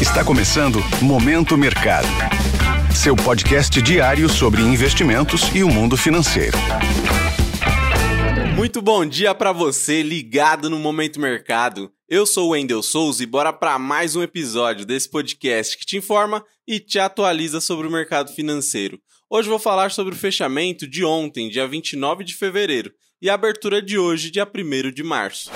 Está começando Momento Mercado. Seu podcast diário sobre investimentos e o mundo financeiro. Muito bom dia para você ligado no Momento Mercado. Eu sou o Wendel Souza e bora para mais um episódio desse podcast que te informa e te atualiza sobre o mercado financeiro. Hoje vou falar sobre o fechamento de ontem, dia 29 de fevereiro, e a abertura de hoje, dia 1 de março.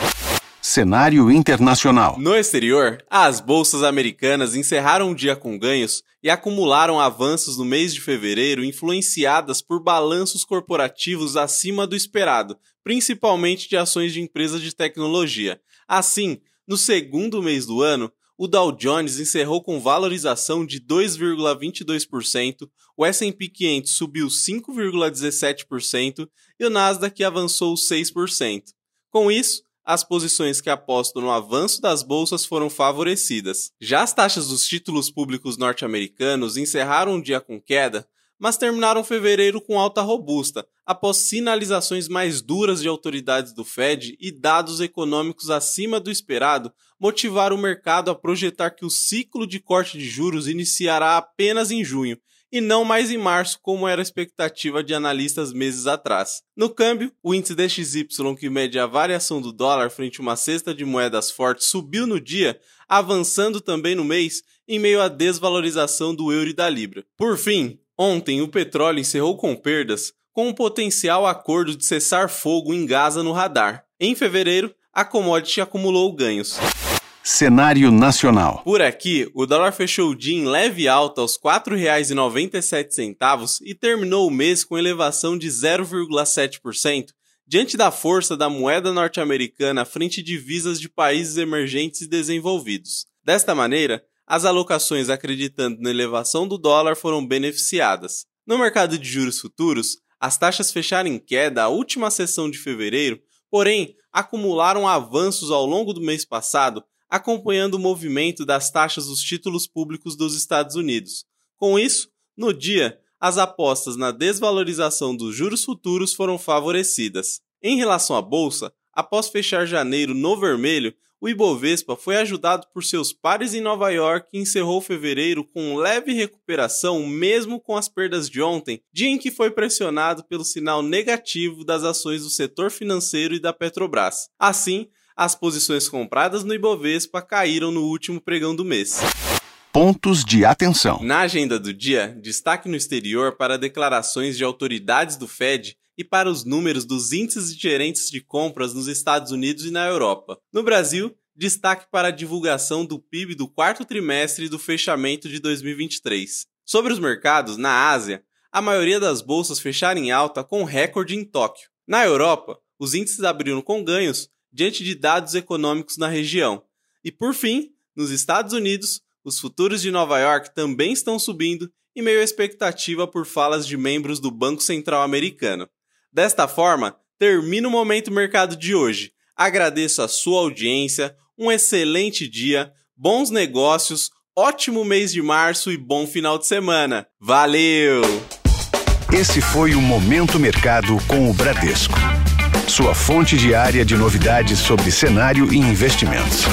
Cenário internacional. No exterior, as bolsas americanas encerraram o dia com ganhos e acumularam avanços no mês de fevereiro influenciadas por balanços corporativos acima do esperado, principalmente de ações de empresas de tecnologia. Assim, no segundo mês do ano, o Dow Jones encerrou com valorização de 2,22%, o S&P 500 subiu 5,17% e o Nasdaq avançou 6%. Com isso, as posições que apostam no avanço das bolsas foram favorecidas. Já as taxas dos títulos públicos norte-americanos encerraram o dia com queda, mas terminaram fevereiro com alta robusta, após sinalizações mais duras de autoridades do Fed e dados econômicos acima do esperado motivaram o mercado a projetar que o ciclo de corte de juros iniciará apenas em junho e não mais em março, como era a expectativa de analistas meses atrás. No câmbio, o índice DXY, que mede a variação do dólar frente a uma cesta de moedas fortes, subiu no dia, avançando também no mês, em meio à desvalorização do euro e da libra. Por fim, ontem o petróleo encerrou com perdas, com um potencial acordo de cessar fogo em Gaza no radar. Em fevereiro, a commodity acumulou ganhos. Cenário nacional. Por aqui, o dólar fechou o dia em leve alta aos R$ 4,97 e terminou o mês com elevação de 0,7%, diante da força da moeda norte-americana frente a divisas de países emergentes e desenvolvidos. Desta maneira, as alocações acreditando na elevação do dólar foram beneficiadas. No mercado de juros futuros, as taxas fecharam em queda a última sessão de fevereiro, porém acumularam avanços ao longo do mês passado acompanhando o movimento das taxas dos títulos públicos dos Estados Unidos. Com isso, no dia, as apostas na desvalorização dos juros futuros foram favorecidas. Em relação à bolsa, após fechar janeiro no vermelho, o Ibovespa foi ajudado por seus pares em Nova York e encerrou fevereiro com leve recuperação, mesmo com as perdas de ontem, dia em que foi pressionado pelo sinal negativo das ações do setor financeiro e da Petrobras. Assim, as posições compradas no Ibovespa caíram no último pregão do mês. Pontos de atenção. Na agenda do dia, destaque no exterior para declarações de autoridades do Fed e para os números dos índices de gerentes de compras nos Estados Unidos e na Europa. No Brasil, destaque para a divulgação do PIB do quarto trimestre do fechamento de 2023. Sobre os mercados, na Ásia, a maioria das bolsas fecharam em alta com recorde em Tóquio. Na Europa, os índices abriram com ganhos diante de dados econômicos na região. E por fim, nos Estados Unidos, os futuros de Nova York também estão subindo em meio à expectativa por falas de membros do Banco Central Americano. Desta forma, termina o Momento Mercado de hoje. Agradeço a sua audiência, um excelente dia, bons negócios, ótimo mês de março e bom final de semana. Valeu! Esse foi o Momento Mercado com o Bradesco sua fonte diária de novidades sobre cenário e investimentos.